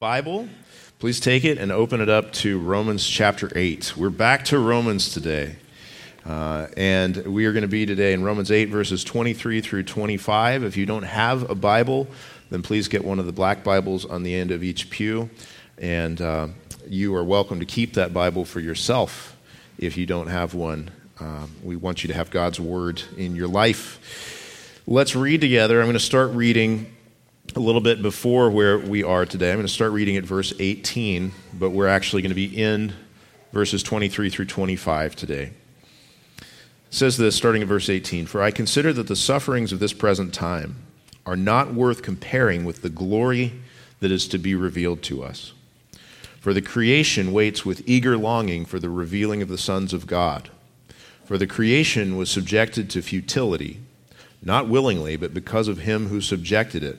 Bible, please take it and open it up to Romans chapter 8. We're back to Romans today. Uh, and we are going to be today in Romans 8, verses 23 through 25. If you don't have a Bible, then please get one of the black Bibles on the end of each pew. And uh, you are welcome to keep that Bible for yourself if you don't have one. Uh, we want you to have God's Word in your life. Let's read together. I'm going to start reading a little bit before where we are today. I'm going to start reading at verse 18, but we're actually going to be in verses 23 through 25 today. It says this, starting at verse 18 For I consider that the sufferings of this present time are not worth comparing with the glory that is to be revealed to us. For the creation waits with eager longing for the revealing of the sons of God. For the creation was subjected to futility, not willingly, but because of him who subjected it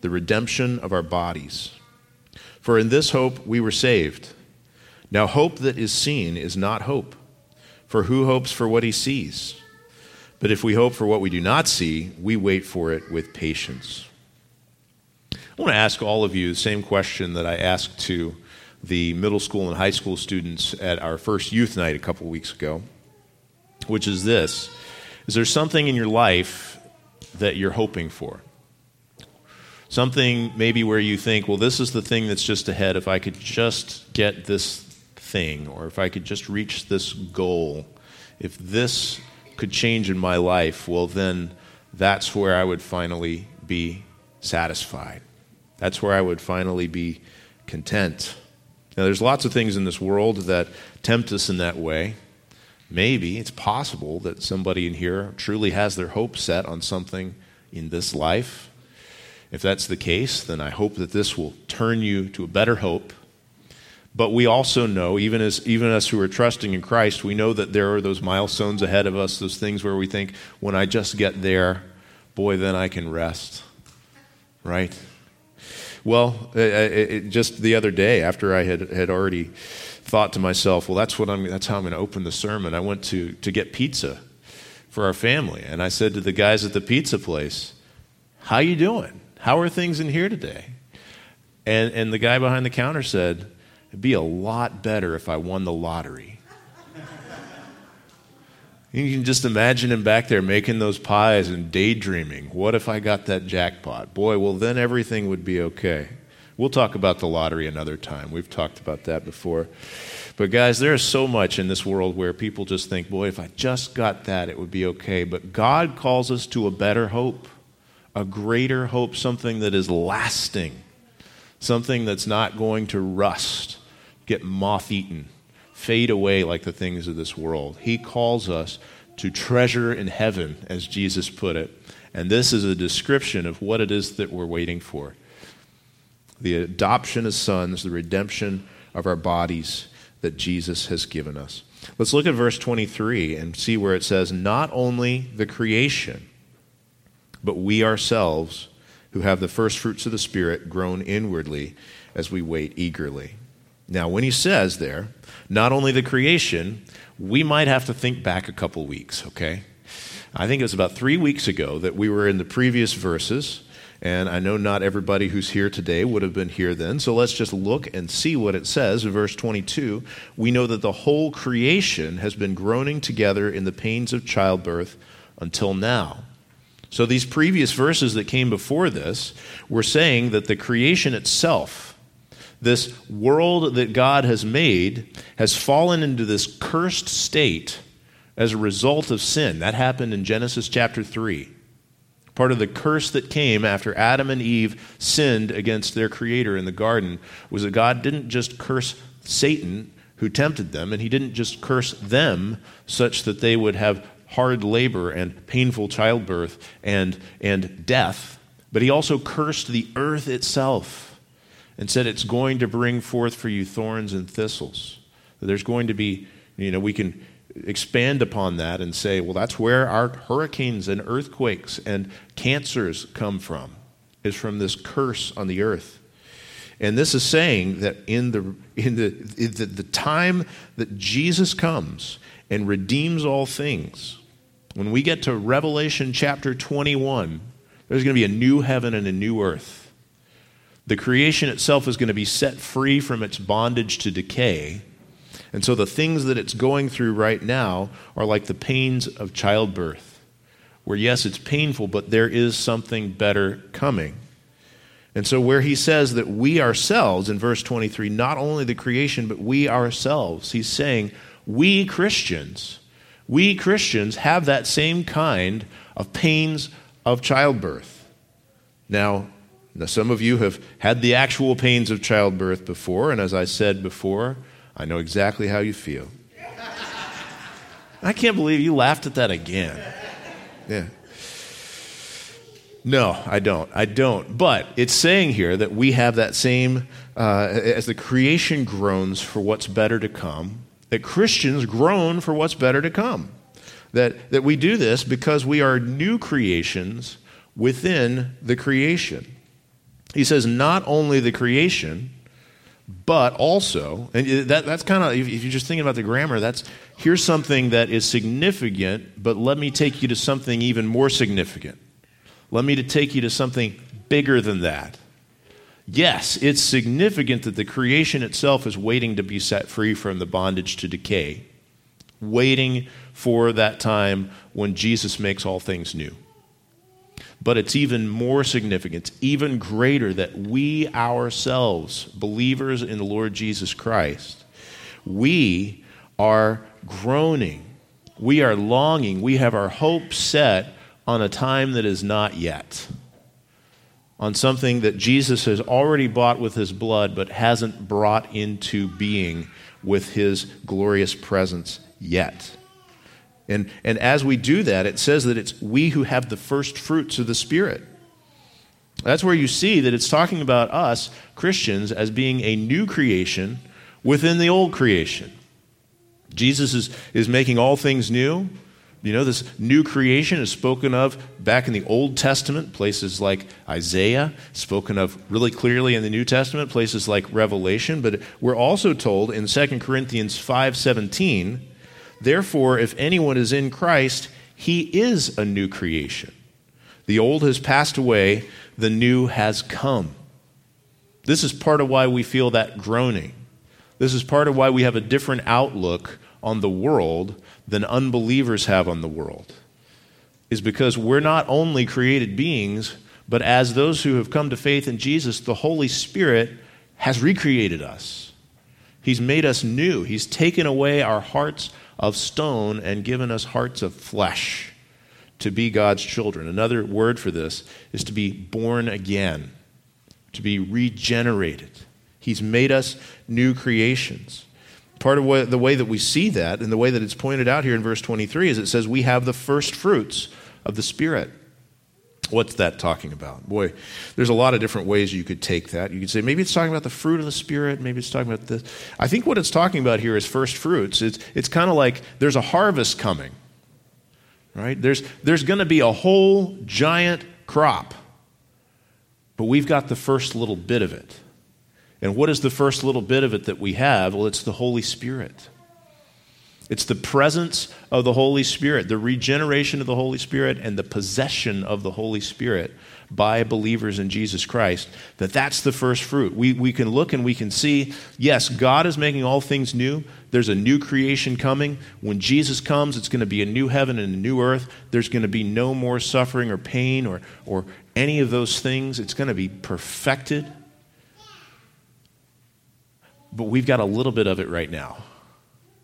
the redemption of our bodies. For in this hope we were saved. Now, hope that is seen is not hope, for who hopes for what he sees? But if we hope for what we do not see, we wait for it with patience. I want to ask all of you the same question that I asked to the middle school and high school students at our first youth night a couple weeks ago, which is this Is there something in your life that you're hoping for? Something maybe where you think, well, this is the thing that's just ahead. If I could just get this thing, or if I could just reach this goal, if this could change in my life, well, then that's where I would finally be satisfied. That's where I would finally be content. Now, there's lots of things in this world that tempt us in that way. Maybe it's possible that somebody in here truly has their hope set on something in this life if that's the case, then I hope that this will turn you to a better hope. But we also know, even as even us who are trusting in Christ, we know that there are those milestones ahead of us, those things where we think, when I just get there, boy, then I can rest. Right? Well, uh, uh, it, it, just the other day, after I had, had already thought to myself, well, that's, what I'm, that's how I'm going to open the sermon, I went to, to get pizza for our family. And I said to the guys at the pizza place, how you doing? How are things in here today? And, and the guy behind the counter said, It'd be a lot better if I won the lottery. you can just imagine him back there making those pies and daydreaming. What if I got that jackpot? Boy, well, then everything would be okay. We'll talk about the lottery another time. We've talked about that before. But, guys, there is so much in this world where people just think, boy, if I just got that, it would be okay. But God calls us to a better hope a greater hope, something that is lasting, something that's not going to rust, get moth eaten, fade away like the things of this world. He calls us to treasure in heaven, as Jesus put it. And this is a description of what it is that we're waiting for the adoption as sons, the redemption of our bodies that Jesus has given us. Let's look at verse 23 and see where it says, Not only the creation but we ourselves, who have the first fruits of the Spirit, groan inwardly as we wait eagerly. Now, when he says there, not only the creation, we might have to think back a couple weeks, okay? I think it was about three weeks ago that we were in the previous verses, and I know not everybody who's here today would have been here then, so let's just look and see what it says. In verse 22, we know that the whole creation has been groaning together in the pains of childbirth until now. So, these previous verses that came before this were saying that the creation itself, this world that God has made, has fallen into this cursed state as a result of sin. That happened in Genesis chapter 3. Part of the curse that came after Adam and Eve sinned against their Creator in the garden was that God didn't just curse Satan, who tempted them, and He didn't just curse them such that they would have hard labor and painful childbirth and, and death, but he also cursed the earth itself and said it's going to bring forth for you thorns and thistles. There's going to be, you know, we can expand upon that and say, well, that's where our hurricanes and earthquakes and cancers come from, is from this curse on the earth. And this is saying that in the, in the, in the, the time that Jesus comes and redeems all things, when we get to Revelation chapter 21, there's going to be a new heaven and a new earth. The creation itself is going to be set free from its bondage to decay. And so the things that it's going through right now are like the pains of childbirth, where yes, it's painful, but there is something better coming. And so, where he says that we ourselves, in verse 23, not only the creation, but we ourselves, he's saying, we Christians, we Christians have that same kind of pains of childbirth. Now, now, some of you have had the actual pains of childbirth before, and as I said before, I know exactly how you feel. I can't believe you laughed at that again. Yeah. No, I don't. I don't. But it's saying here that we have that same, uh, as the creation groans for what's better to come, that Christians groan for what's better to come. That, that we do this because we are new creations within the creation. He says, not only the creation, but also, and that, that's kind of, if you're just thinking about the grammar, that's here's something that is significant, but let me take you to something even more significant. Let me to take you to something bigger than that. Yes, it's significant that the creation itself is waiting to be set free from the bondage to decay, waiting for that time when Jesus makes all things new. But it's even more significant, even greater, that we ourselves, believers in the Lord Jesus Christ, we are groaning, we are longing, we have our hope set on a time that is not yet, on something that Jesus has already bought with his blood but hasn't brought into being with his glorious presence yet. And, and as we do that, it says that it's we who have the first fruits of the Spirit. That's where you see that it's talking about us, Christians, as being a new creation within the old creation. Jesus is, is making all things new. You know, this new creation is spoken of back in the Old Testament, places like Isaiah, spoken of really clearly in the New Testament, places like Revelation, but we're also told in 2 Corinthians 5:17, therefore if anyone is in Christ, he is a new creation. The old has passed away, the new has come. This is part of why we feel that groaning. This is part of why we have a different outlook on the world than unbelievers have on the world is because we're not only created beings, but as those who have come to faith in Jesus, the Holy Spirit has recreated us. He's made us new. He's taken away our hearts of stone and given us hearts of flesh to be God's children. Another word for this is to be born again, to be regenerated. He's made us new creations. Part of what, the way that we see that and the way that it's pointed out here in verse 23 is it says we have the first fruits of the Spirit. What's that talking about? Boy, there's a lot of different ways you could take that. You could say maybe it's talking about the fruit of the Spirit, maybe it's talking about this. I think what it's talking about here is first fruits. It's, it's kind of like there's a harvest coming, right? There's, there's going to be a whole giant crop, but we've got the first little bit of it. And what is the first little bit of it that we have? Well, it's the Holy Spirit. It's the presence of the Holy Spirit, the regeneration of the Holy Spirit, and the possession of the Holy Spirit by believers in Jesus Christ. That that's the first fruit. We, we can look and we can see, yes, God is making all things new. There's a new creation coming. When Jesus comes, it's going to be a new heaven and a new earth. There's going to be no more suffering or pain or, or any of those things. It's going to be perfected but we've got a little bit of it right now.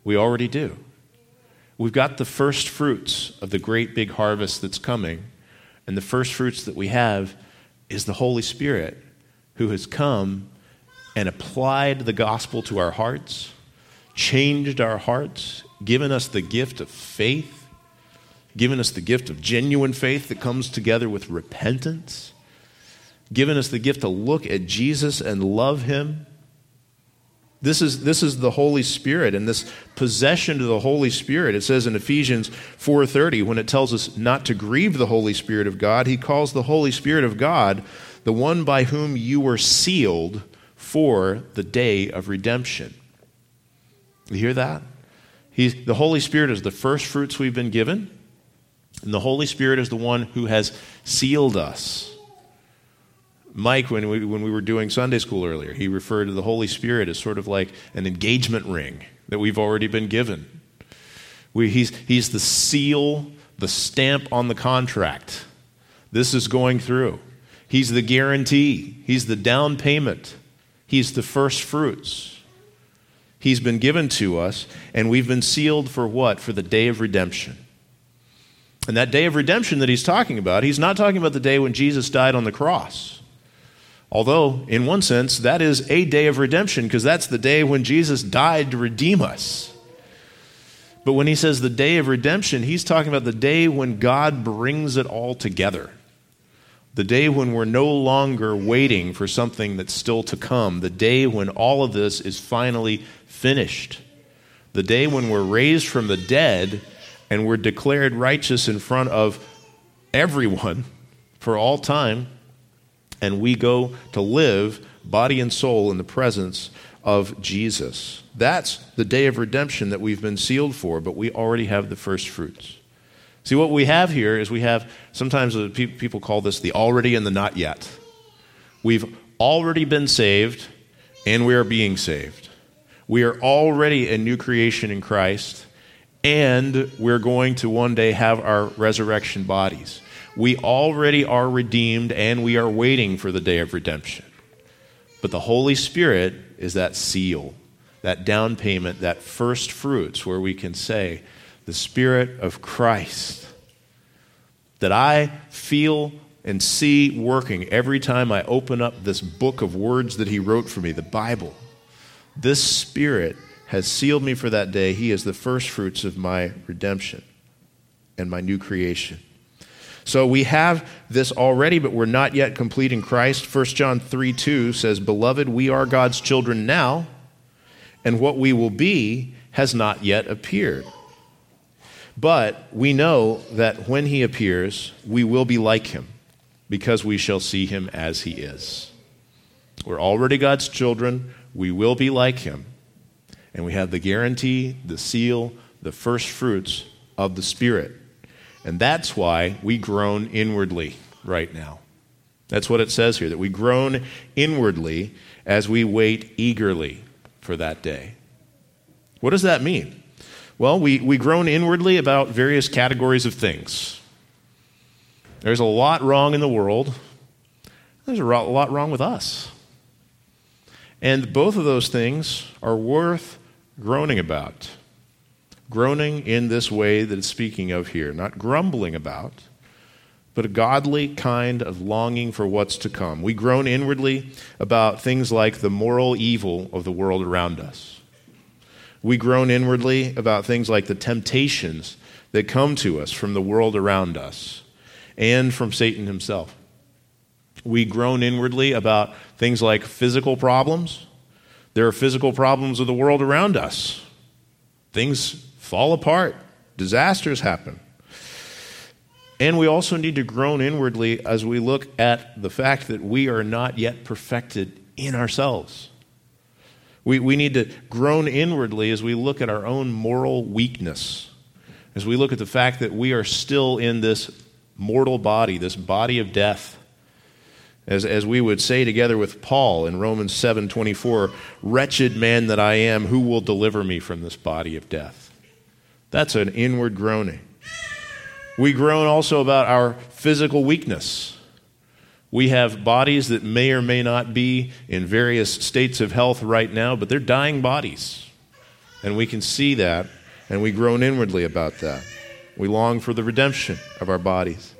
We already do. We've got the first fruits of the great big harvest that's coming, and the first fruits that we have is the Holy Spirit who has come and applied the gospel to our hearts, changed our hearts, given us the gift of faith, given us the gift of genuine faith that comes together with repentance given us the gift to look at Jesus and love him. This is, this is the Holy Spirit and this possession to the Holy Spirit. It says in Ephesians 4:30 when it tells us not to grieve the Holy Spirit of God, he calls the Holy Spirit of God the one by whom you were sealed for the day of redemption. You hear that? He's, the Holy Spirit is the first fruits we've been given, and the Holy Spirit is the one who has sealed us. Mike, when we, when we were doing Sunday school earlier, he referred to the Holy Spirit as sort of like an engagement ring that we've already been given. We, he's, he's the seal, the stamp on the contract. This is going through. He's the guarantee, He's the down payment, He's the first fruits. He's been given to us, and we've been sealed for what? For the day of redemption. And that day of redemption that he's talking about, he's not talking about the day when Jesus died on the cross. Although, in one sense, that is a day of redemption because that's the day when Jesus died to redeem us. But when he says the day of redemption, he's talking about the day when God brings it all together. The day when we're no longer waiting for something that's still to come. The day when all of this is finally finished. The day when we're raised from the dead and we're declared righteous in front of everyone for all time, and we go to live body and soul in the presence of Jesus. That's the day of redemption that we've been sealed for, but we already have the first fruits. See, what we have here is we have, sometimes people call this the already and the not yet. We've already been saved, and we are being saved. We are already a new creation in Christ, and we're going to one day have our resurrection bodies. We already are redeemed, and we are waiting for the day of redemption. But the Holy Spirit is that seal, that down payment, that first fruits where we can say, the Spirit of Christ that I feel and see working every time I open up this book of words that He wrote for me, the Bible. This Spirit has sealed me for that day. He is the first fruits of my redemption and my new creation. So we have this already, but we're not yet complete in Christ. 1 John 3 2 says, Beloved, we are God's children now, and what we will be has not yet appeared. But we know that when he appears, we will be like him because we shall see him as he is. We're already God's children. We will be like him. And we have the guarantee, the seal, the first fruits of the Spirit. And that's why we groan inwardly right now. That's what it says here, that we groan inwardly as we wait eagerly for that day. What does that mean? Well, we, we groan inwardly about various categories of things. There's a lot wrong in the world, there's a lot wrong with us. And both of those things are worth groaning about. Groaning in this way that it's speaking of here, not grumbling about, but a godly kind of longing for what's to come. We groan inwardly about things like the moral evil of the world around us we groan inwardly about things like the temptations that come to us from the world around us and from Satan himself. We groan inwardly about things like physical problems. There are physical problems of the world around us. Things fall apart, disasters happen. And we also need to groan inwardly as we look at the fact that we are not yet perfected in ourselves. We, we need to groan inwardly as we look at our own moral weakness, as we look at the fact that we are still in this mortal body, this body of death. As, as we would say together with Paul in Romans 7:24, "Wretched man that I am, who will deliver me from this body of death?" That's an inward groaning. We groan also about our physical weakness. We have bodies that may or may not be in various states of health right now, but they're dying bodies. And we can see that, and we groan inwardly about that. We long for the redemption of our bodies.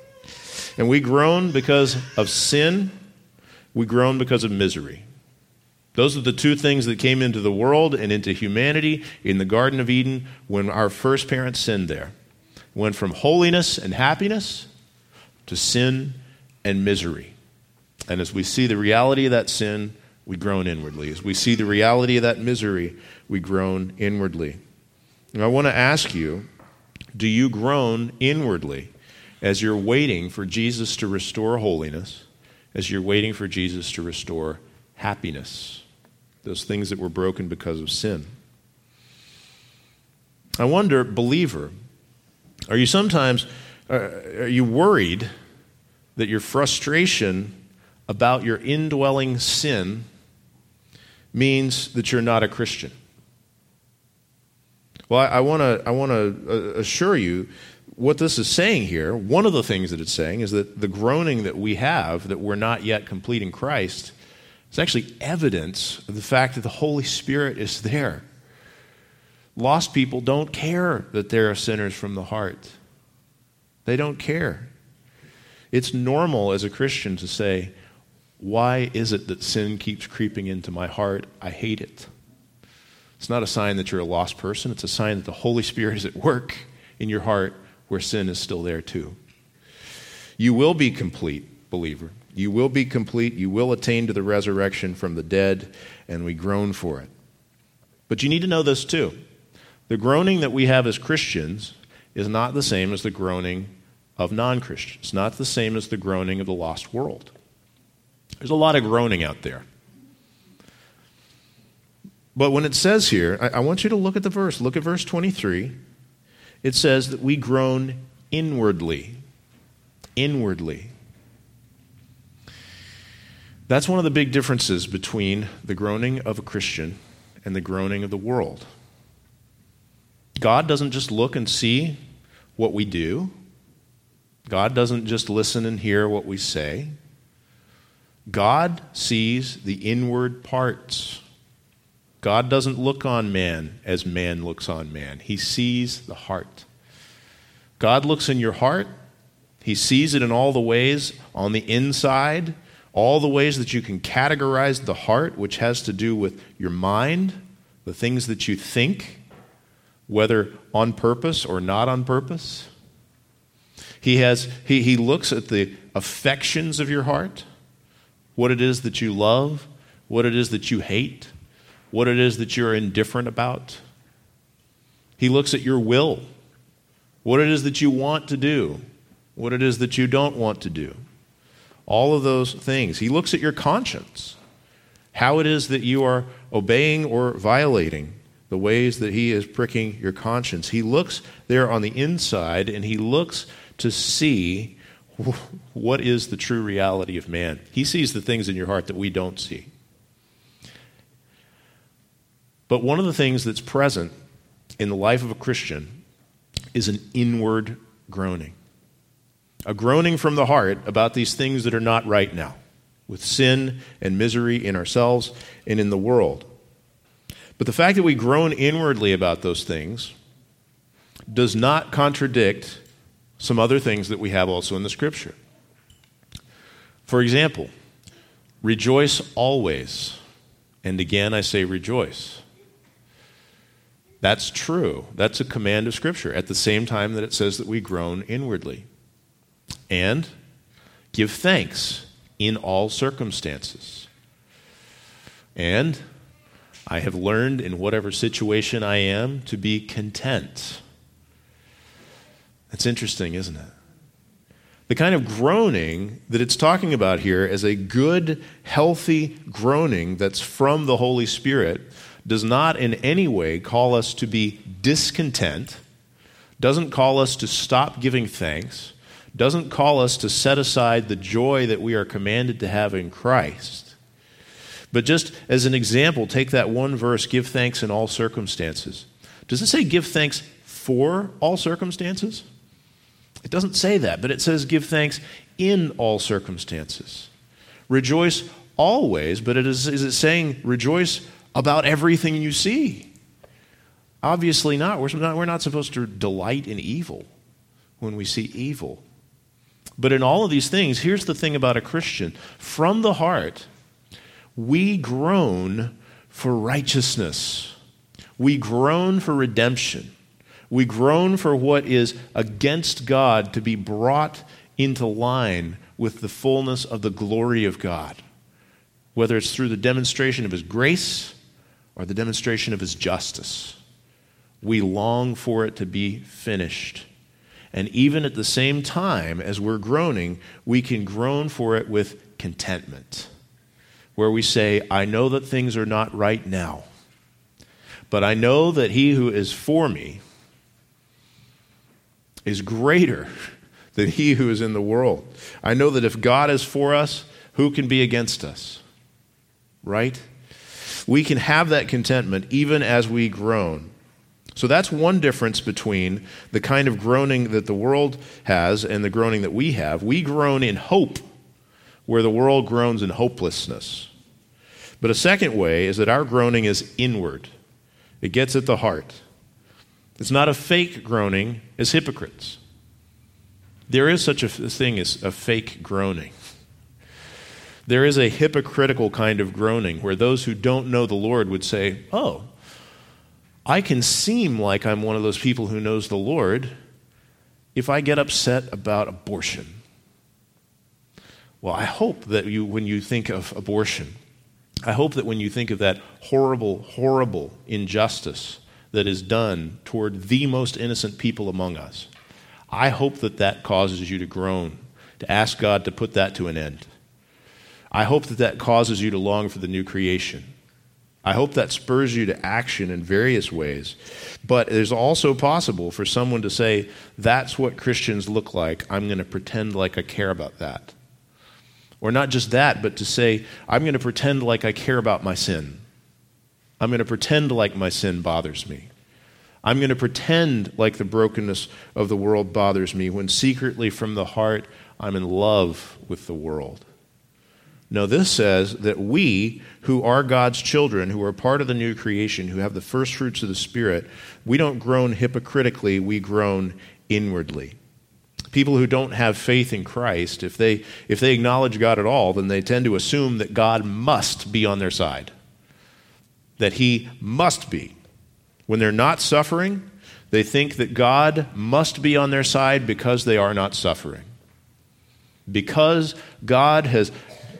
And we groan because of sin, we groan because of misery. Those are the two things that came into the world and into humanity in the Garden of Eden when our first parents sinned there. Went from holiness and happiness to sin and misery. And as we see the reality of that sin, we groan inwardly. As we see the reality of that misery, we groan inwardly. And I want to ask you do you groan inwardly as you're waiting for Jesus to restore holiness, as you're waiting for Jesus to restore happiness, those things that were broken because of sin? I wonder, believer, are you sometimes uh, are you worried that your frustration about your indwelling sin means that you're not a Christian? Well, I, want to I want to uh, assure you what this is saying here. One of the things that it's saying is that the groaning that we have that we're not yet complete in Christ is actually evidence of the fact that the Holy Spirit is there. Lost people don't care that they are sinners from the heart. They don't care. It's normal as a Christian to say, Why is it that sin keeps creeping into my heart? I hate it. It's not a sign that you're a lost person, it's a sign that the Holy Spirit is at work in your heart where sin is still there too. You will be complete, believer. You will be complete. You will attain to the resurrection from the dead, and we groan for it. But you need to know this too. The groaning that we have as Christians is not the same as the groaning of non Christians, not the same as the groaning of the lost world. There's a lot of groaning out there. But when it says here, I, I, want you to look at the verse. Look at verse 23. It says that we groan inwardly. Inwardly. That's one of the big differences between the groaning of a Christian and the groaning of the world. God doesn't just look and see what we do, God doesn't just listen and hear what we say. God sees the inward parts. God doesn't look on man as man looks on man. He sees the heart. God looks in your heart. He sees it in all the ways on the inside, all the ways that you can categorize the heart, which has to do with your mind, the things that you think, whether on purpose or not on purpose. He, has, he, he looks at the affections of your heart, what it is that you love, what it is that you hate what it is that you're indifferent about. He looks at your will, what it is that you want to do, what it is that you don't want to do. All of those things. He looks at your conscience, how it is that you are obeying or violating the ways that He is pricking your conscience. He looks there on the inside and He looks to see what is the true reality of man. He sees the things in your heart that we don't see. But one of the things that's present in the life of a Christian is an inward groaning. A groaning from the heart about these things that are not right now, with sin and misery in ourselves and in the world. But the fact that we groan inwardly about those things does not contradict some other things that we have also in the Scripture. For example, rejoice always. And again, I say rejoice. That's true. That's a command of Scripture at the same time that it says that we groan inwardly. And give thanks in all circumstances. And I have learned in whatever situation I am to be content. That's interesting, isn't it? The kind of groaning that it's talking about here is a good, healthy groaning that's from the Holy Spirit does not in any way call us to be discontent, doesn't call us to stop giving thanks, doesn't call us to set aside the joy that we are commanded to have in Christ. But just as an example, take that one verse give thanks in all circumstances. Does it say give thanks for all circumstances? It doesn't say that, but it says give thanks in all circumstances. Rejoice always, but it is, is it saying rejoice about everything you see. Obviously not. We're not, we're not supposed to delight in evil when we see evil. But in all of these things, here's the thing about a Christian from the heart, we groan for righteousness, we groan for redemption, we groan for what is against God to be brought into line with the fullness of the glory of God, whether it's through the demonstration of His grace or the demonstration of His justice. We long for it to be finished. And even at the same time as we're groaning, we can groan for it with contentment, where we say, I know that things are not right now, but I know that He who is for me is greater than he who is in the world. I know that if God is for us, who can be against us? Right? We can have that contentment even as we groan. So that's one difference between the kind of groaning that the world has and the groaning that we have. We groan in hope, where the world groans in hopelessness. But a second way is that our groaning is inward, it gets at the heart. It's not a fake groaning as hypocrites. There is such a thing as a fake groaning. There is a hypocritical kind of groaning where those who don't know the Lord would say, Oh, I can seem like I'm one of those people who knows the Lord if I get upset about abortion. Well, I hope that you, when you think of abortion, I hope that when you think of that horrible, horrible injustice that is done toward the most innocent people among us, I hope that that causes you to groan, to ask God to put that to an end. I hope that that causes you to long for the new creation. I hope that spurs you to action in various ways. But it is also possible for someone to say, that's what Christians look like. I'm going to pretend like I care about that. Or not just that, but to say, I'm going to pretend like I care about my sin. I'm going to pretend like my sin bothers me. I'm going to pretend like the brokenness of the world bothers me when secretly from the heart I'm in love with the world. No, this says that we, who are God's children, who are part of the new creation, who have the first fruits of the Spirit, we don't groan hypocritically, we groan inwardly. People who don't have faith in Christ, if they, if they acknowledge God at all, then they tend to assume that God must be on their side, that He must be. When they're not suffering, they think that God must be on their side because they are not suffering. Because God has,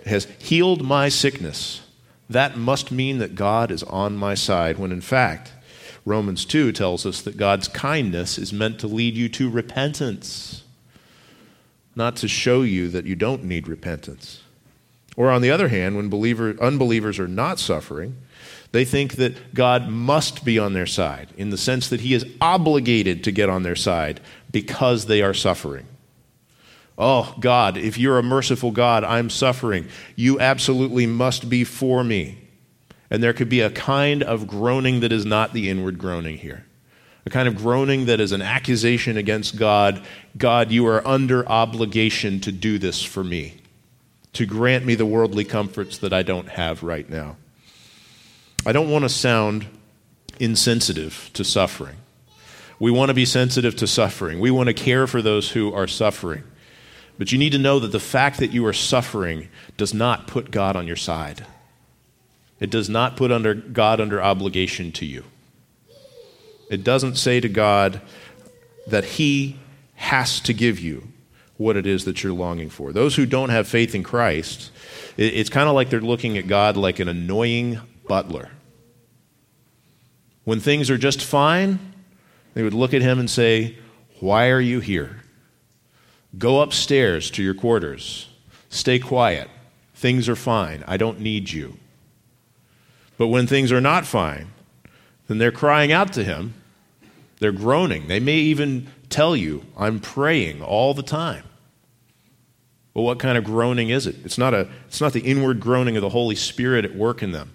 has healed my sickness, that must mean that God is on my side, when in fact, Romans 2 tells us that God's kindness is meant to lead you to repentance, not to show you that you don't need repentance. Or on the other hand, when believer, unbelievers are not suffering, they think that God must be on their side in the sense that he is obligated to get on their side because they are suffering. Oh, God, if you're a merciful God, I'm suffering. You absolutely must be for me. And there could be a kind of groaning that is not the inward groaning here. A kind of groaning that is an accusation against God. God, you are under obligation to do this for me, to grant me the worldly comforts that I don't have right now. I don't want to sound insensitive to suffering. We want to be sensitive to suffering. We want to care for those who are suffering. But you need to know that the fact that you are suffering does not put God on your side. It does not put under God under obligation to you. It doesn't say to God that He has to give you what it is that you're longing for. Those who don't have faith in Christ, it's kind of like they're looking at God like an annoying butler. When things are just fine, they would look at him and say, Why are you here? Go upstairs to your quarters. Stay quiet. Things are fine. I don't need you. But when things are not fine, then they're crying out to him. They're groaning. They may even tell you, I'm praying all the time. Well, what kind of groaning is it? It's not, a, it's not the inward groaning of the Holy Spirit at work in them.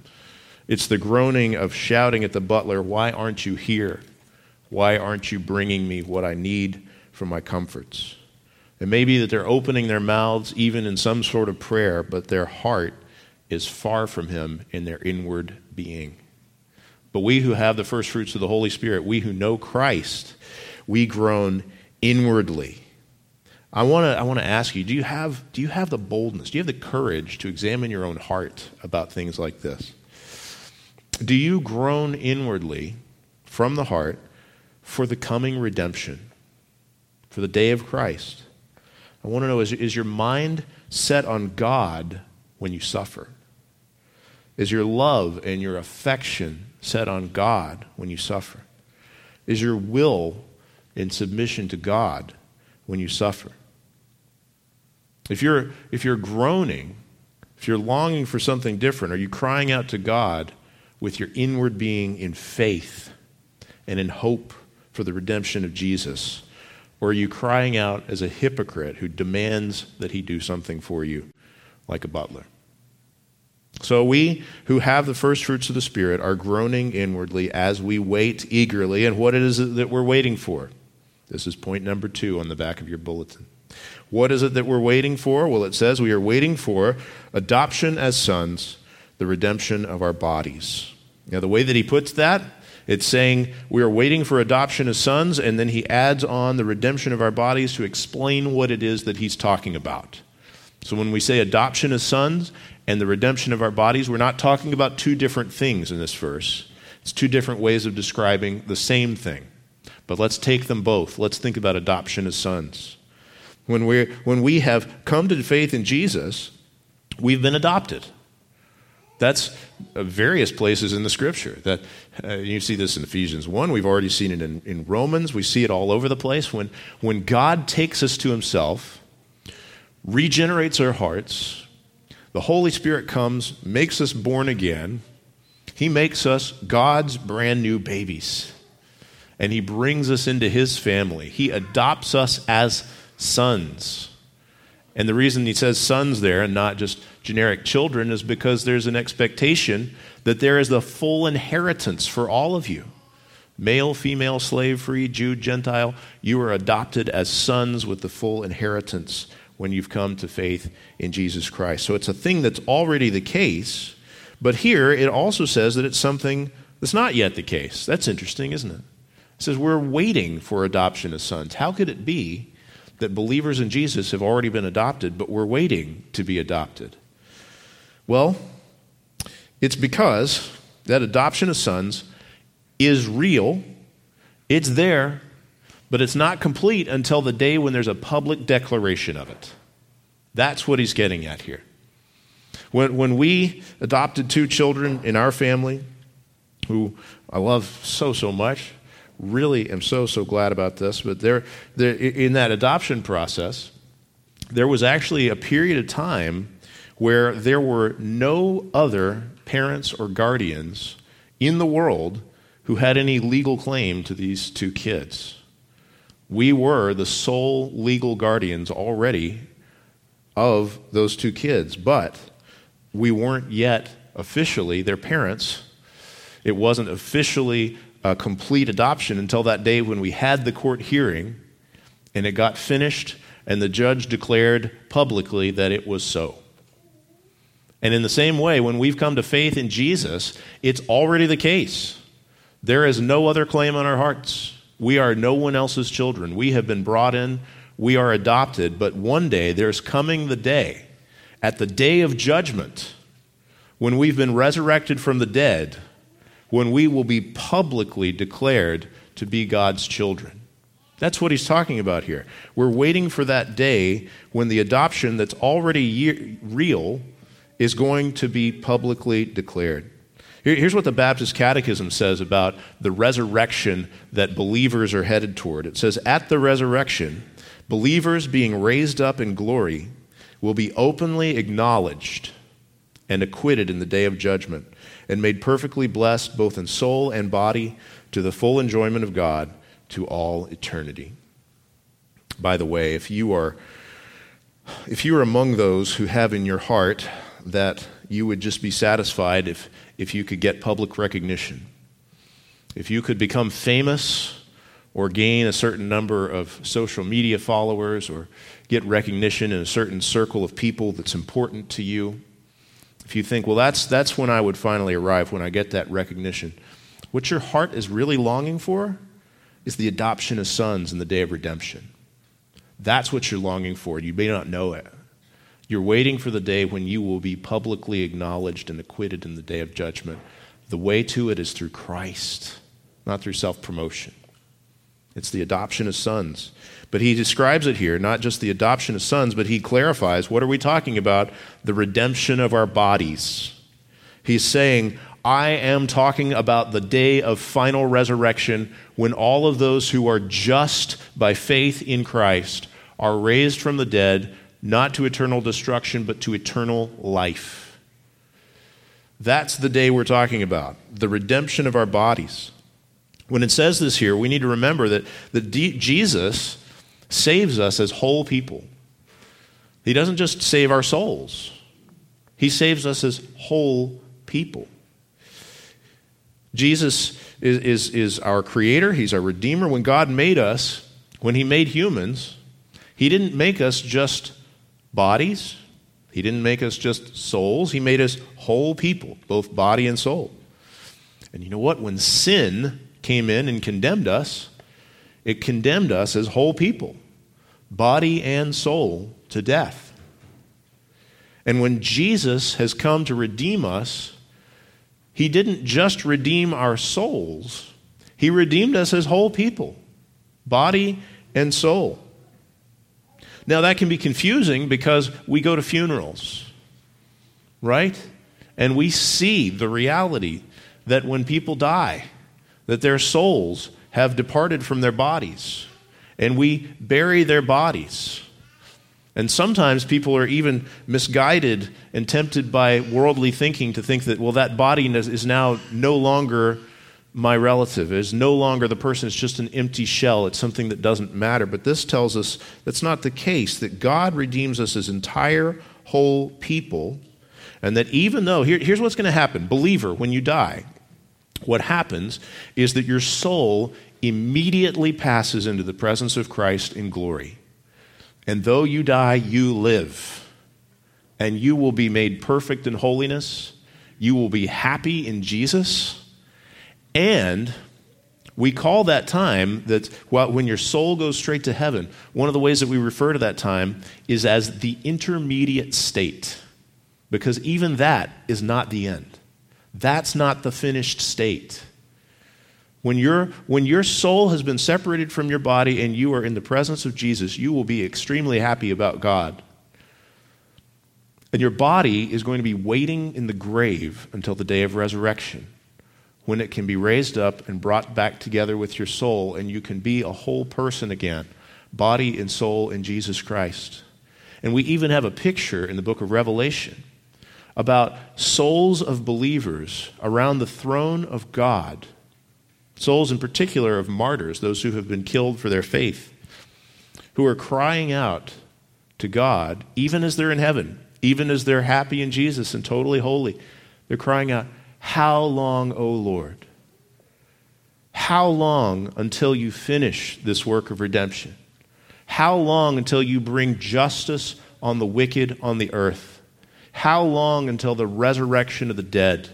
It's the groaning of shouting at the butler, Why aren't you here? Why aren't you bringing me what I need for my comforts? It may be that they're opening their mouths even in some sort of prayer, but their heart is far from Him in their inward being. But we who have the first fruits of the Holy Spirit, we who know Christ, we groan inwardly. I want to I want to ask you, do you have do you have the boldness? Do you have the courage to examine your own heart about things like this? Do you groan inwardly from the heart for the coming redemption, for the day of Christ? I want to know is, is your mind set on God when you suffer? Is your love and your affection set on God when you suffer? Is your will in submission to God when you suffer? If you're, if you're groaning, if you're longing for something different, are you crying out to God with your inward being in faith and in hope for the redemption of Jesus? Or are you crying out as a hypocrite who demands that he do something for you like a butler? So we who have the first fruits of the Spirit are groaning inwardly as we wait eagerly. And what is it that we're waiting for? This is point number two on the back of your bulletin. What is it that we're waiting for? Well, it says we are waiting for adoption as sons, the redemption of our bodies. Now, the way that he puts that, it's saying we are waiting for adoption as sons, and then he adds on the redemption of our bodies to explain what it is that he's talking about. So when we say adoption as sons and the redemption of our bodies, we're not talking about two different things in this verse. It's two different ways of describing the same thing. But let's take them both. Let's think about adoption as sons. When, we when we have come to faith in Jesus, we've been adopted. That's uh, various places in the scripture. That uh, you see this in Ephesians 1. We've already seen it in, in Romans. We see it all over the place. When, when God takes us to himself, regenerates our hearts, the Holy Spirit comes, makes us born again. He makes us God's brand new babies. And he brings us into his family. He adopts us as sons. And the reason he says sons there and not just generic children is because there's an expectation that there is the full inheritance for all of you male, female, slave free, Jew, Gentile. You are adopted as sons with the full inheritance when you've come to faith in Jesus Christ. So it's a thing that's already the case, but here it also says that it's something that's not yet the case. That's interesting, isn't it? It says we're waiting for adoption as sons. How could it be that believers in Jesus have already been adopted, but we're waiting to be adopted? Well, it's because that adoption of sons is real, it's there, but it's not complete until the day when there's a public declaration of it. That's what he's getting at here. When, when we adopted two children in our family, who I love so, so much, really am so, so glad about this, but there, there, in that adoption process, there was actually a period of time where there were no other parents or guardians in the world who had any legal claim to these two kids. We were the sole legal guardians already of those two kids, but we weren't yet officially their parents. It wasn't officially a complete adoption until that day when we had the court hearing and it got finished and the judge declared publicly that it was so. And in the same way, when we've come to faith in Jesus, it's already the case. There is no other claim on our hearts. We are no one else's children. We have been brought in, we are adopted, but one day there's coming the day, at the day of judgment, when we've been resurrected from the dead, when we will be publicly declared to be God's children. That's what he's talking about here. We're waiting for that day when the adoption that's already real is going to be publicly declared. Here's what the Baptist Catechism says about the resurrection that believers are headed toward. It says, At the resurrection, believers being raised up in glory will be openly acknowledged and acquitted in the day of judgment, and made perfectly blessed both in soul and body to the full enjoyment of God to all eternity. By the way, if you are if you are among those who have in your heart that you would just be satisfied if, if you could get public recognition. If you could become famous or gain a certain number of social media followers or get recognition in a certain circle of people that's important to you, if you think, well, that's, that's when I would finally arrive, when I get that recognition, what your heart is really longing for is the adoption of sons in the day of redemption. That's what you're longing for. You may not know it. You're waiting for the day when you will be publicly acknowledged and acquitted in the day of judgment. The way to it is through Christ, not through self promotion. It's the adoption as sons. But he describes it here, not just the adoption of sons, but he clarifies what are we talking about? The redemption of our bodies. He's saying, I am talking about the day of final resurrection when all of those who are just by faith in Christ are raised from the dead, not to eternal destruction, but to eternal life. That's the day we're talking about, the redemption of our bodies. When it says this here, we need to remember that, that D- Jesus saves us as whole people. He doesn't just save our souls, He saves us as whole people. Jesus is, is, is our creator, He's our redeemer. When God made us, when He made humans, He didn't make us just bodies, He didn't make us just souls, He made us whole people, both body and soul. And you know what? When sin came in and condemned us, it condemned us as whole people, body and soul, to death. And when Jesus has come to redeem us, he didn't just redeem our souls, He redeemed us as whole people, body and soul. Now, that can be confusing because we go to funerals, right? And we see the reality that when people die, that their souls have departed from their bodies, and we bury their bodies. And sometimes people are even misguided and tempted by worldly thinking to think that, well, that body is now no longer my relative, is no longer the person, it's just an empty shell, it's something that doesn't matter. But this tells us that's not the case, that God redeems us as entire, whole people, and that even though, here, here's what's going to happen believer, when you die, what happens is that your soul immediately passes into the presence of Christ in glory. And though you die, you live. And you will be made perfect in holiness. You will be happy in Jesus. And we call that time that when your soul goes straight to heaven, one of the ways that we refer to that time is as the intermediate state. Because even that is not the end. That's not the finished state. When, your when your soul has been separated from your body and you are in the presence of Jesus, you will be extremely happy about God. And your body is going to be waiting in the grave until the day of resurrection, when it can be raised up and brought back together with your soul, and you can be a whole person again, body and soul in Jesus Christ. And we even have a picture in the book of Revelation about souls of believers around the throne of God souls in particular of martyrs, those who have been killed for their faith, who are crying out to God, even as they're in heaven, even as they're happy in Jesus and totally holy. They're crying out, How long, O Lord? How long until you finish this work of redemption? How long until you bring justice on the wicked on the earth? How long until the resurrection of the dead?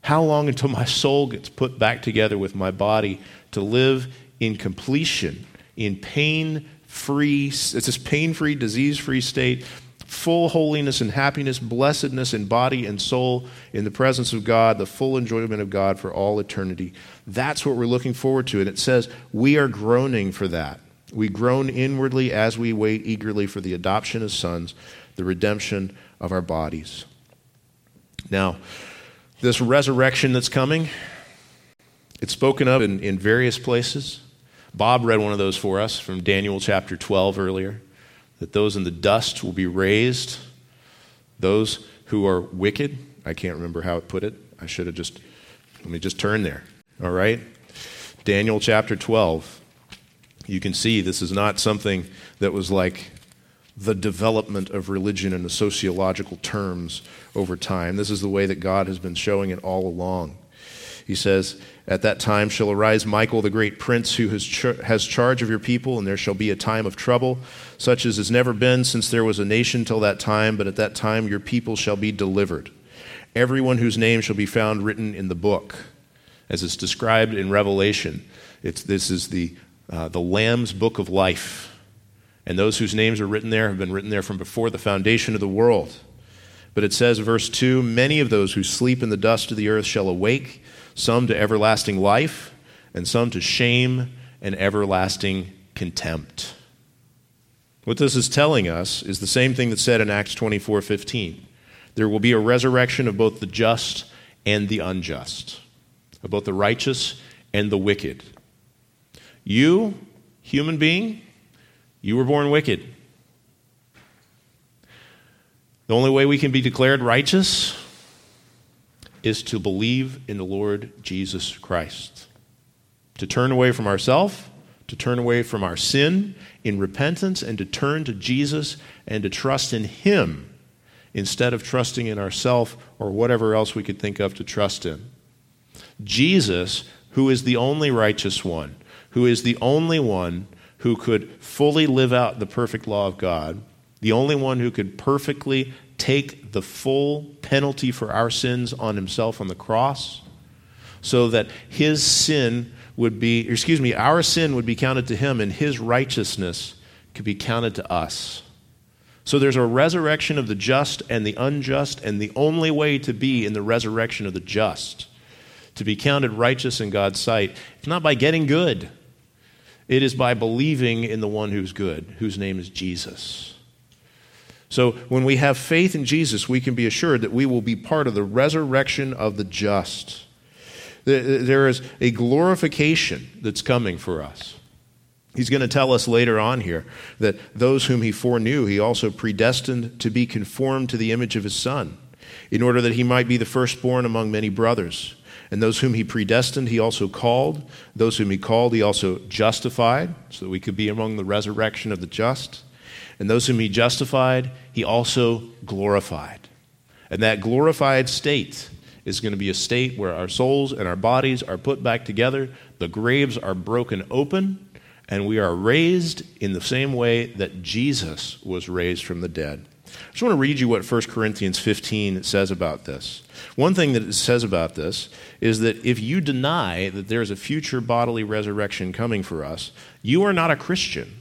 How long until my soul gets put back together with my body to live in completion, in pain free, it's this pain free, disease free state, full holiness and happiness, blessedness in body and soul, in the presence of God, the full enjoyment of God for all eternity. That's what we're looking forward to. And it says, we are groaning for that. We groan inwardly as we wait eagerly for the adoption as sons, the redemption of our bodies. Now, this resurrection that's coming, it's spoken of in, in various places. Bob read one of those for us from Daniel chapter 12 earlier that those in the dust will be raised. Those who are wicked, I can't remember how it put it. I should have just, let me just turn there. All right? Daniel chapter 12. You can see this is not something that was like the development of religion in the sociological terms over time. This is the way that God has been showing it all along. He says, At that time shall arise Michael, the great prince, who has, has charge of your people, and there shall be a time of trouble, such as has never been since there was a nation till that time, but at that time your people shall be delivered. Everyone whose name shall be found written in the book, as it's described in Revelation. It's, this is the, uh, the Lamb's book of life and those whose names are written there have been written there from before the foundation of the world. But it says, verse 2 Many of those who sleep in the dust of the earth shall awake, some to everlasting life, and some to shame and everlasting contempt. What this is telling us is the same thing that's said in Acts 24 15. There will be a resurrection of both the just and the unjust, of both the righteous and the wicked. You, human being, you were born wicked. The only way we can be declared righteous is to believe in the Lord Jesus Christ, to turn away from ourselves, to turn away from our sin in repentance, and to turn to Jesus and to trust in Him instead of trusting in ourselves or whatever else we could think of to trust in. Jesus, who is the only righteous one, who is the only one who could fully live out the perfect law of God, the only one who could perfectly take the full penalty for our sins on himself on the cross, so that his sin would be, excuse me, our sin would be counted to him and his righteousness could be counted to us. So there's a resurrection of the just and the unjust, and the only way to be in the resurrection of the just, to be counted righteous in God's sight, it's not by getting good. It is by believing in the one who's good, whose name is Jesus. So when we have faith in Jesus, we can be assured that we will be part of the resurrection of the just. There is a glorification that's coming for us. He's going to tell us later on here that those whom he foreknew, he also predestined to be conformed to the image of his Son, in order that he might be the firstborn among many brothers. And those whom he predestined, he also called. Those whom he called, he also justified, so that we could be among the resurrection of the just. And those whom he justified, he also glorified. And that glorified state is going to be a state where our souls and our bodies are put back together, the graves are broken open and we are raised in the same way that Jesus was raised from the dead. I just want to read you what 1 Corinthians 15 says about this. One thing that it says about this is that if you deny that there's a future bodily resurrection coming for us, you are not a Christian.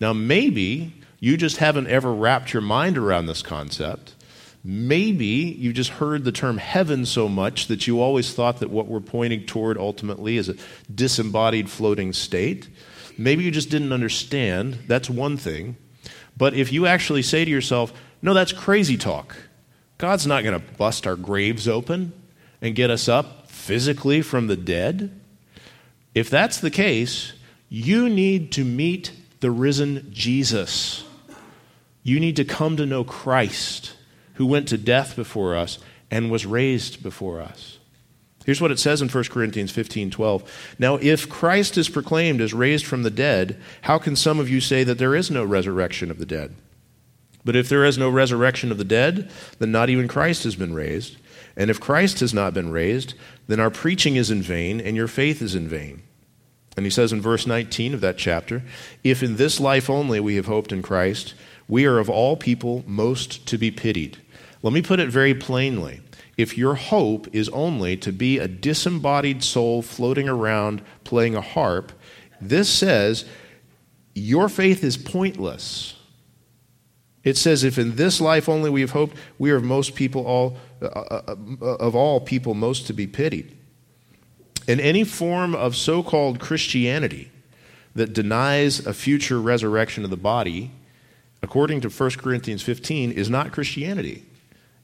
Now, maybe you just haven't ever wrapped your mind around this concept. Maybe you just heard the term heaven so much that you always thought that what we're pointing toward ultimately is a disembodied floating state. Maybe you just didn't understand. That's one thing. But if you actually say to yourself, no, that's crazy talk, God's not going to bust our graves open and get us up physically from the dead. If that's the case, you need to meet the risen Jesus. You need to come to know Christ who went to death before us and was raised before us. Here's what it says in 1 Corinthians 15 12. Now, if Christ is proclaimed as raised from the dead, how can some of you say that there is no resurrection of the dead? But if there is no resurrection of the dead, then not even Christ has been raised. And if Christ has not been raised, then our preaching is in vain and your faith is in vain. And he says in verse 19 of that chapter, If in this life only we have hoped in Christ, we are of all people most to be pitied. Let me put it very plainly. If your hope is only to be a disembodied soul floating around playing a harp, this says your faith is pointless. It says, if in this life only we have hoped, we are of most people all uh, uh, uh, of all people most to be pitied. And any form of so-called Christianity that denies a future resurrection of the body, according to 1 Corinthians 15, is not Christianity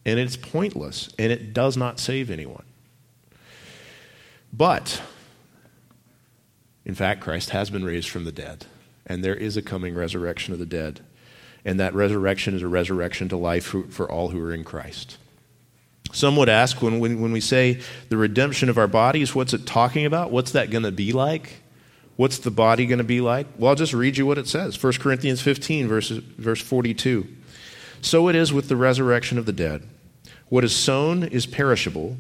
and it's pointless, and it does not save anyone. But, in fact, Christ has been raised from the dead, and there is a coming resurrection of the dead. And that resurrection is a resurrection to life for all who are in Christ. Some would ask when, when, when we say the redemption of our bodies, what's it talking about? What's that going to be like? What's the body going to be like? Well, I'll just read you what it says 1 Corinthians 15, verse, verse 42. So it is with the resurrection of the dead. What is sown is perishable,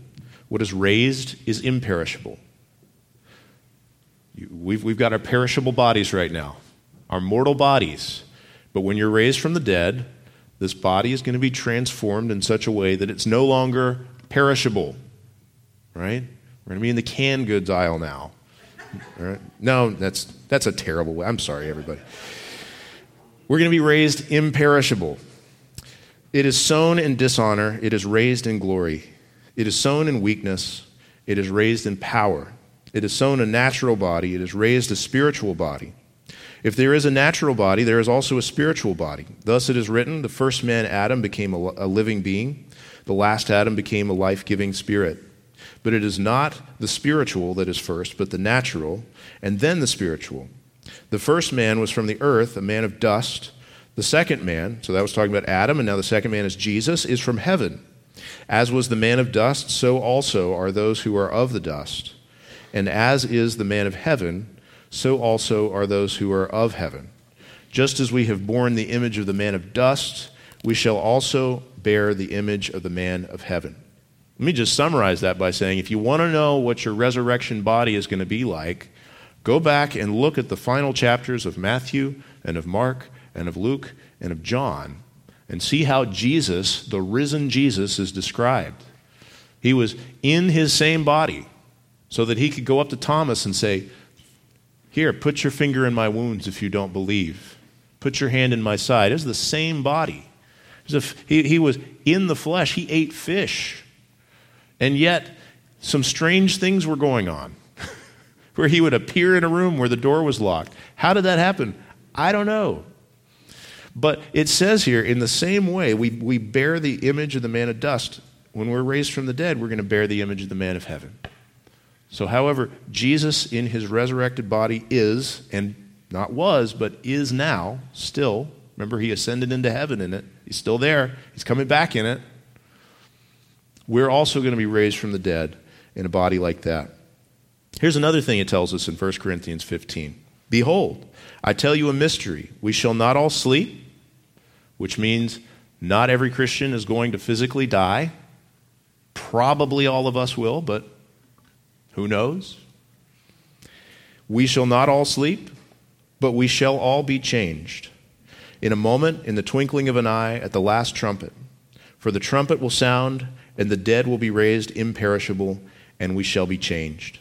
what is raised is imperishable. We've, we've got our perishable bodies right now, our mortal bodies. But when you're raised from the dead, this body is going to be transformed in such a way that it's no longer perishable. Right? We're going to be in the canned goods aisle now. No, that's, that's a terrible way. I'm sorry, everybody. We're going to be raised imperishable. It is sown in dishonor, it is raised in glory. It is sown in weakness, it is raised in power. It is sown a natural body, it is raised a spiritual body. If there is a natural body, there is also a spiritual body. Thus it is written the first man, Adam, became a, living being, the last Adam became a life giving spirit. But it is not the spiritual that is first, but the natural, and then the spiritual. The first man was from the earth, a man of dust. The second man, so that was talking about Adam, and now the second man is Jesus, is from heaven. As was the man of dust, so also are those who are of the dust. And as is the man of heaven, so also are those who are of heaven. Just as we have borne the image of the man of dust, we shall also bear the image of the man of heaven. Let me just summarize that by saying if you want to know what your resurrection body is going to be like, go back and look at the final chapters of Matthew and of Mark and of Luke and of John and see how Jesus, the risen Jesus, is described. He was in his same body so that he could go up to Thomas and say, Here, put your finger in my wounds if you don't believe. Put your hand in my side. It's the same body. He, he was in the flesh. He ate fish. And yet, some strange things were going on where he would appear in a room where the door was locked. How did that happen? I don't know. But it says here, in the same way, we, we bear the image of the man of dust. When we're raised from the dead, we're going to bear the image of the man of heaven. So, however, Jesus in his resurrected body is, and not was, but is now, still. Remember, he ascended into heaven in it. He's still there, he's coming back in it. We're also going to be raised from the dead in a body like that. Here's another thing it tells us in 1 Corinthians 15 Behold, I tell you a mystery. We shall not all sleep which means not every Christian is going to physically die. Probably all of us will, but who knows? We shall not all sleep, but we shall all be changed. In a moment, in the twinkling of an eye, at the last trumpet. For the trumpet will sound, and the dead will be raised imperishable, and we shall be changed.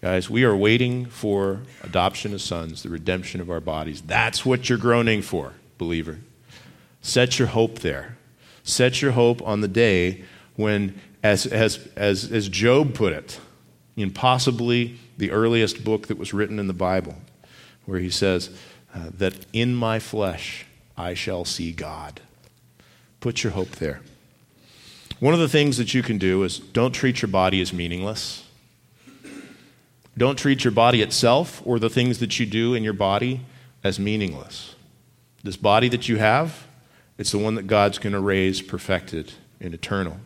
Guys, we are waiting for adoption as sons, the redemption of our bodies. That's what you're groaning for, believer. Set your hope there. Set your hope on the day when, as, as, as, as Job put it, in possibly the earliest book that was written in the Bible, where he says, uh, that in my flesh I shall see God. Put your hope there. One of the things that you can do is don't treat your body as meaningless. Don't treat your body itself or the things that you do in your body as meaningless. This body that you have, it's the one that God's going to raise perfected and eternal.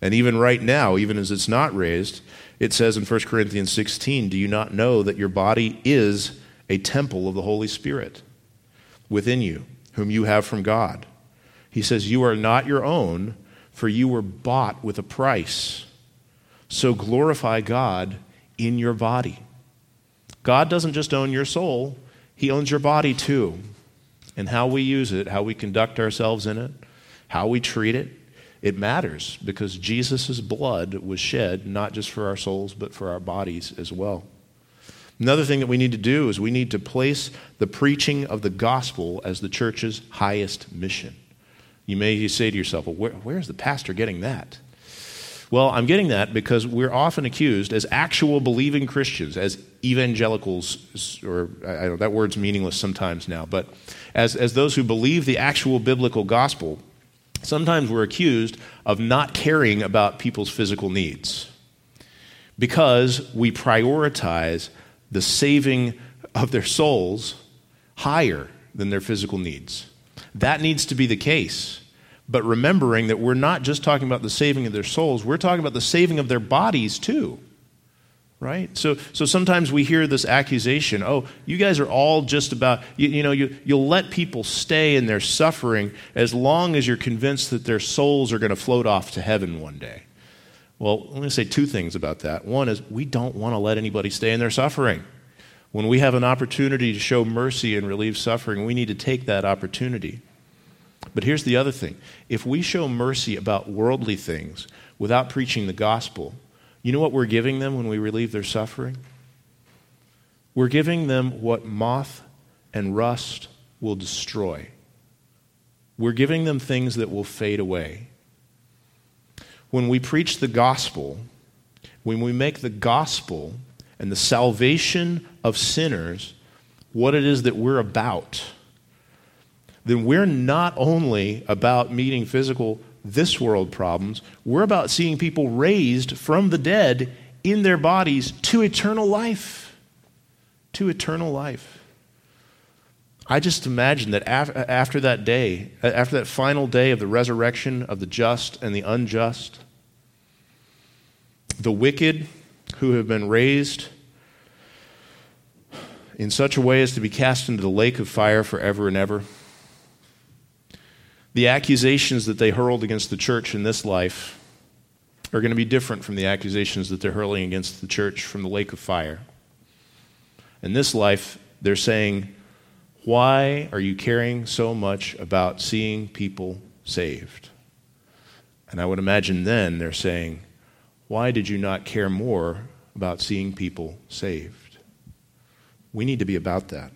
And even right now, even as it's not raised, it says in 1 Corinthians 16, Do you not know that your body is a temple of the Holy Spirit within you, whom you have from God? He says, You are not your own, for you were bought with a price. So glorify God in your body. God doesn't just own your soul, He owns your body too and how we use it, how we conduct ourselves in it, how we treat it, it matters because Jesus' blood was shed not just for our souls, but for our bodies as well. Another thing that we need to do is we need to place the preaching of the gospel as the church's highest mission. You may say to yourself, well, where, where's the pastor getting that? Well, I'm getting that because we're often accused as actual believing Christians, as evangelicals, or I know, that word's meaningless sometimes now, but as, as those who believe the actual biblical gospel, sometimes we're accused of not caring about people's physical needs because we prioritize the saving of their souls higher than their physical needs. That needs to be the case but remembering that we're not just talking about the saving of their souls, we're talking about the saving of their bodies too. Right? So, so sometimes we hear this accusation oh, you guys are all just about, you, you know, you, you'll let people stay in their suffering as long as you're convinced that their souls are going to float off to heaven one day. Well, let me say two things about that. One is we don't want to let anybody stay in their suffering. When we have an opportunity to show mercy and relieve suffering, we need to take that opportunity. But here's the other thing if we show mercy about worldly things without preaching the gospel, you know what we're giving them when we relieve their suffering? We're giving them what moth and rust will destroy. We're giving them things that will fade away. When we preach the gospel, when we make the gospel and the salvation of sinners what it is that we're about, then we're not only about meeting physical, this world problems, we're about seeing people raised from the dead in their bodies to eternal life. To eternal life. I just imagine that after that day, after that final day of the resurrection of the just and the unjust, the wicked who have been raised in such a way as to be cast into the lake of fire forever and ever. The accusations that they hurled against the church in this life are going to be different from the accusations that they're hurling against the church from the lake of fire. In this life, they're saying, Why are you caring so much about seeing people saved? And I would imagine then they're saying, Why did you not care more about seeing people saved? We need to be about that.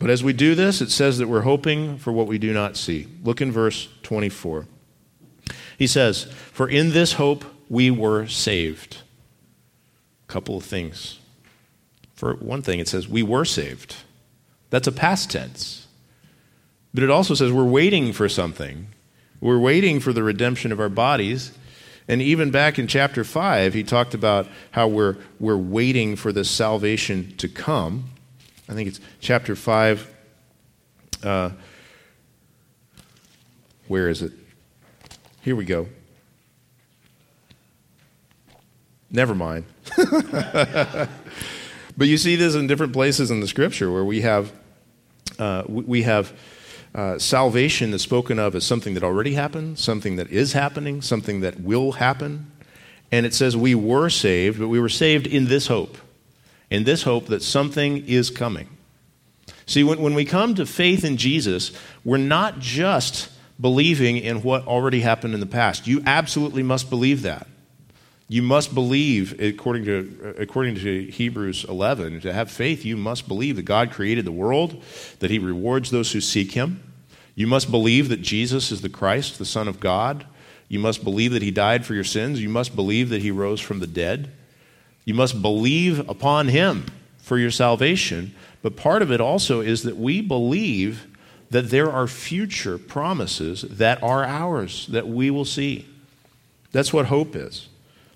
But as we do this, it says that we're hoping for what we do not see. Look in verse 24. He says, For in this hope we were saved. A couple of things. For one thing, it says, We were saved. That's a past tense. But it also says we're waiting for something. We're waiting for the redemption of our bodies. And even back in chapter 5, he talked about how we're, we're waiting for this salvation to come. I think it's chapter 5. Uh, where is it? Here we go. Never mind. but you see this in different places in the scripture where we have, uh, we have uh, salvation is spoken of as something that already happened, something that is happening, something that will happen. And it says we were saved, but we were saved in this hope in this hope that something is coming. See, when, when we come to faith in Jesus, we're not just believing in what already happened in the past. You absolutely must believe that. You must believe, according to, according to Hebrews 11, to have faith, you must believe that God created the world, that He rewards those who seek Him. You must believe that Jesus is the Christ, the Son of God. You must believe that He died for your sins. You must believe that He rose from the dead. You must believe upon him for your salvation. But part of it also is that we believe that there are future promises that are ours that we will see. That's what hope is.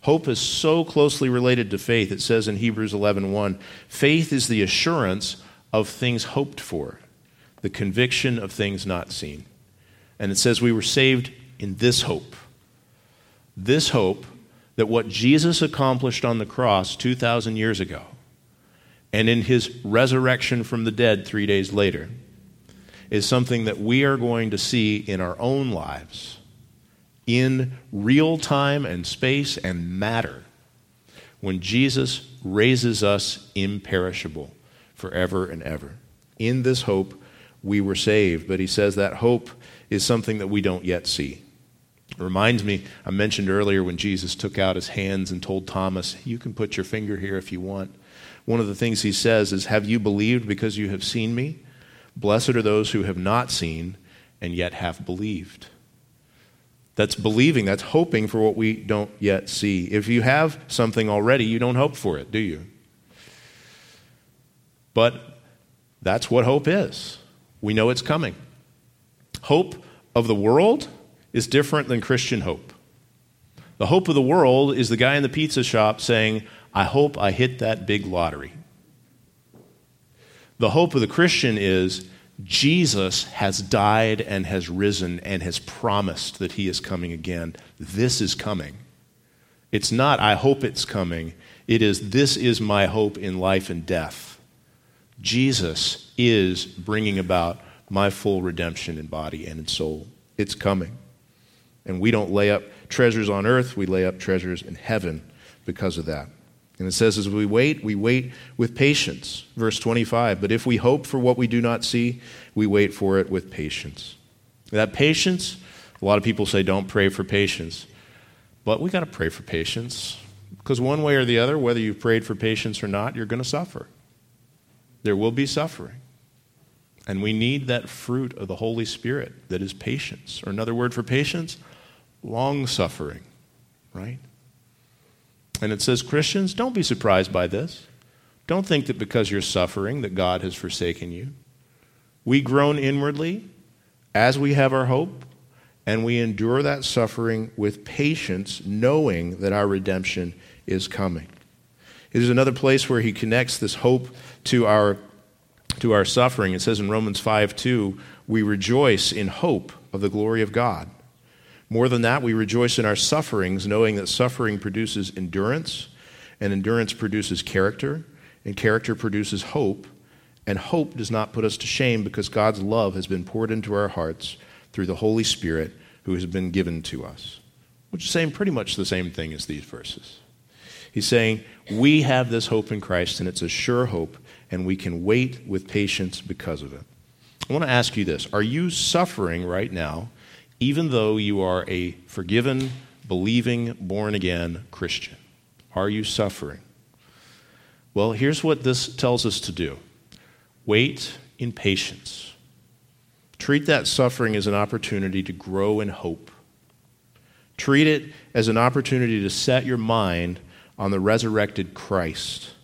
Hope is so closely related to faith. It says in Hebrews 11:1, faith is the assurance of things hoped for, the conviction of things not seen. And it says we were saved in this hope. This hope that what Jesus accomplished on the cross 2,000 years ago and in his resurrection from the dead three days later is something that we are going to see in our own lives in real time and space and matter when Jesus raises us imperishable forever and ever. In this hope, we were saved. But he says that hope is something that we don't yet see. Reminds me, I mentioned earlier when Jesus took out his hands and told Thomas, You can put your finger here if you want. One of the things he says is, Have you believed because you have seen me? Blessed are those who have not seen and yet have believed. That's believing, that's hoping for what we don't yet see. If you have something already, you don't hope for it, do you? But that's what hope is. We know it's coming. Hope of the world is different than Christian hope. The hope of the world is the guy in the pizza shop saying, I hope I hit that big lottery. The hope of the Christian is Jesus has died and has risen and has promised that he is coming again. This is coming. It's not, I hope it's coming. It is, this is my hope in life and death. Jesus is bringing about my full redemption in body and in soul. It's coming. And we don't lay up treasures on earth, we lay up treasures in heaven because of that. And it says, as we wait, we wait with patience. Verse 25. But if we hope for what we do not see, we wait for it with patience. That patience, a lot of people say don't pray for patience. But we got to pray for patience. Because one way or the other, whether you've prayed for patience or not, you're going to suffer. There will be suffering. And we need that fruit of the Holy Spirit that is patience. Or another word for patience, long suffering, right? And it says, Christians, don't be surprised by this. Don't think that because you're suffering that God has forsaken you. We groan inwardly as we have our hope, and we endure that suffering with patience, knowing that our redemption is coming. It is another place where he connects this hope to our, to our suffering. It says in Romans 5 2, we rejoice in hope of the glory of God. More than that, we rejoice in our sufferings, knowing that suffering produces endurance, and endurance produces character, and character produces hope, and hope does not put us to shame because God's love has been poured into our hearts through the Holy Spirit who has been given to us. Which is saying pretty much the same thing as these verses. He's saying, We have this hope in Christ, and it's a sure hope, and we can wait with patience because of it. I want to ask you this Are you suffering right now, even though you are a forgiven, believing, born again Christian? Are you suffering? Well, here's what this tells us to do wait in patience. Treat that suffering as an opportunity to grow in hope. Treat it as an opportunity to set your mind on the resurrected Christ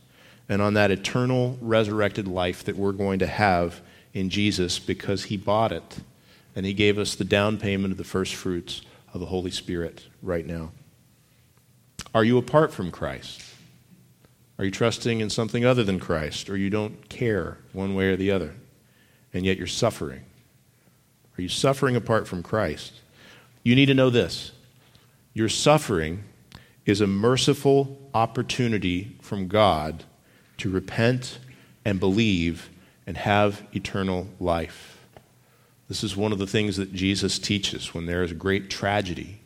and on that eternal resurrected life that we're going to have in Jesus because he bought it and he gave us the down payment of the first fruits of the Holy Spirit right now. Are you apart from Christ? Are you trusting in something other than Christ, or you don't care one way or the other, and yet you're suffering? Are you suffering apart from Christ? You need to know this your suffering is a merciful opportunity from God to repent and believe and have eternal life. This is one of the things that Jesus teaches when there is a great tragedy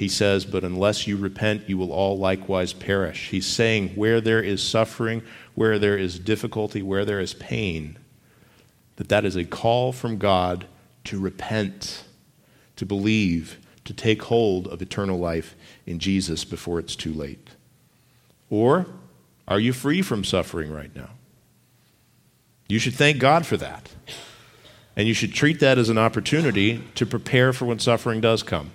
he says, But unless you repent, you will all likewise perish. He's saying, where there is suffering, where there is difficulty, where there is pain, that that is a call from God to repent, to believe, to take hold of eternal life in Jesus before it's too late. Or are you free from suffering right now? You should thank God for that. And you should treat that as an opportunity to prepare for when suffering does come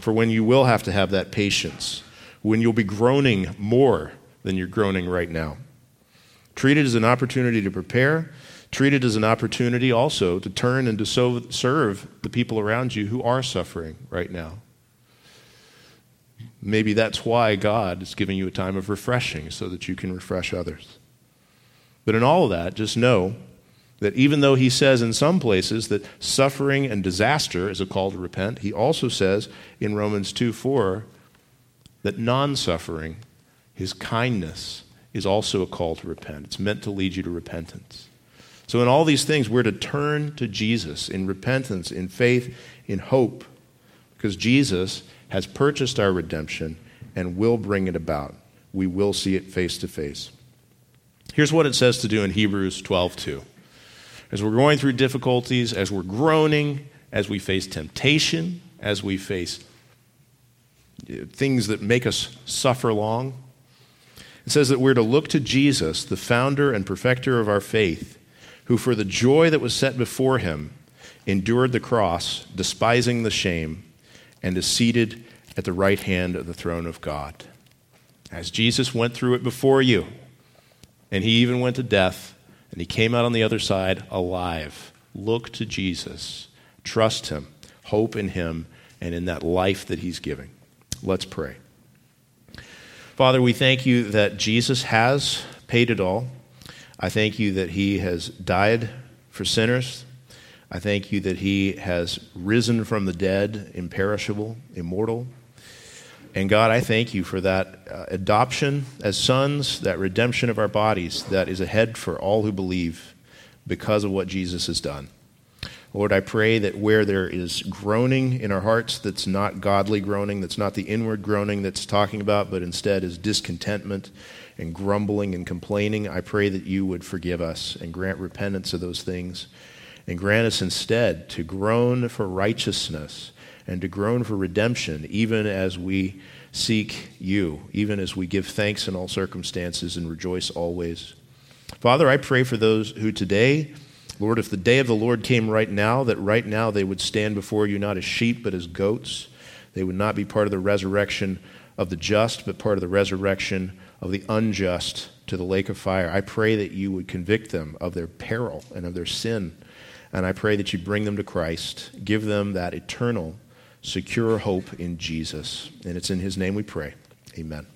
for when you will have to have that patience, when you'll be groaning more than you're groaning right now. Treat it as an opportunity to prepare. Treat it as an opportunity also to turn and to so serve the people around you who are suffering right now. Maybe that's why God is giving you a time of refreshing so that you can refresh others. But in all of that, just know that even though he says in some places that suffering and disaster is a call to repent, he also says in Romans 2 4 that non suffering, his kindness, is also a call to repent. It's meant to lead you to repentance. So, in all these things, we're to turn to Jesus in repentance, in faith, in hope, because Jesus has purchased our redemption and will bring it about. We will see it face to face. Here's what it says to do in Hebrews 12 2 as we're going through difficulties, as we're groaning, as we face temptation, as we face uh, things that make us suffer long. It says that we're to look to Jesus, the founder and perfecter of our faith, who for the joy that was set before him endured the cross, despising the shame, and is seated at the right hand of the throne of God. As Jesus went through it before you, and he even went to death and he came out on the other side alive. Look to Jesus. Trust him. Hope in him and in that life that he's giving. Let's pray. Father, we thank you that Jesus has paid it all. I thank you that he has died for sinners. I thank you that he has risen from the dead, imperishable, immortal. And God, I thank you for that uh, adoption as sons, that redemption of our bodies that is ahead for all who believe because of what Jesus has done. Lord, I pray that where there is groaning in our hearts that's not godly groaning, that's not the inward groaning that's talking about, but instead is discontentment and grumbling and complaining, I pray that you would forgive us and grant repentance of those things and grant us instead to groan for righteousness and to groan for redemption, even as we seek you, even as we give thanks in all circumstances and rejoice always. Father, I pray for those who today, Lord, if the day of the Lord came right now, that right now they would stand before you not as sheep, but as goats. They would not be part of the resurrection of the just, but part of the resurrection of the unjust to the lake of fire. I pray that you would convict them of their peril and of their sin. And I pray that you bring them to Christ, give them that eternal, secure hope in Jesus. And it's in his name we pray. Amen.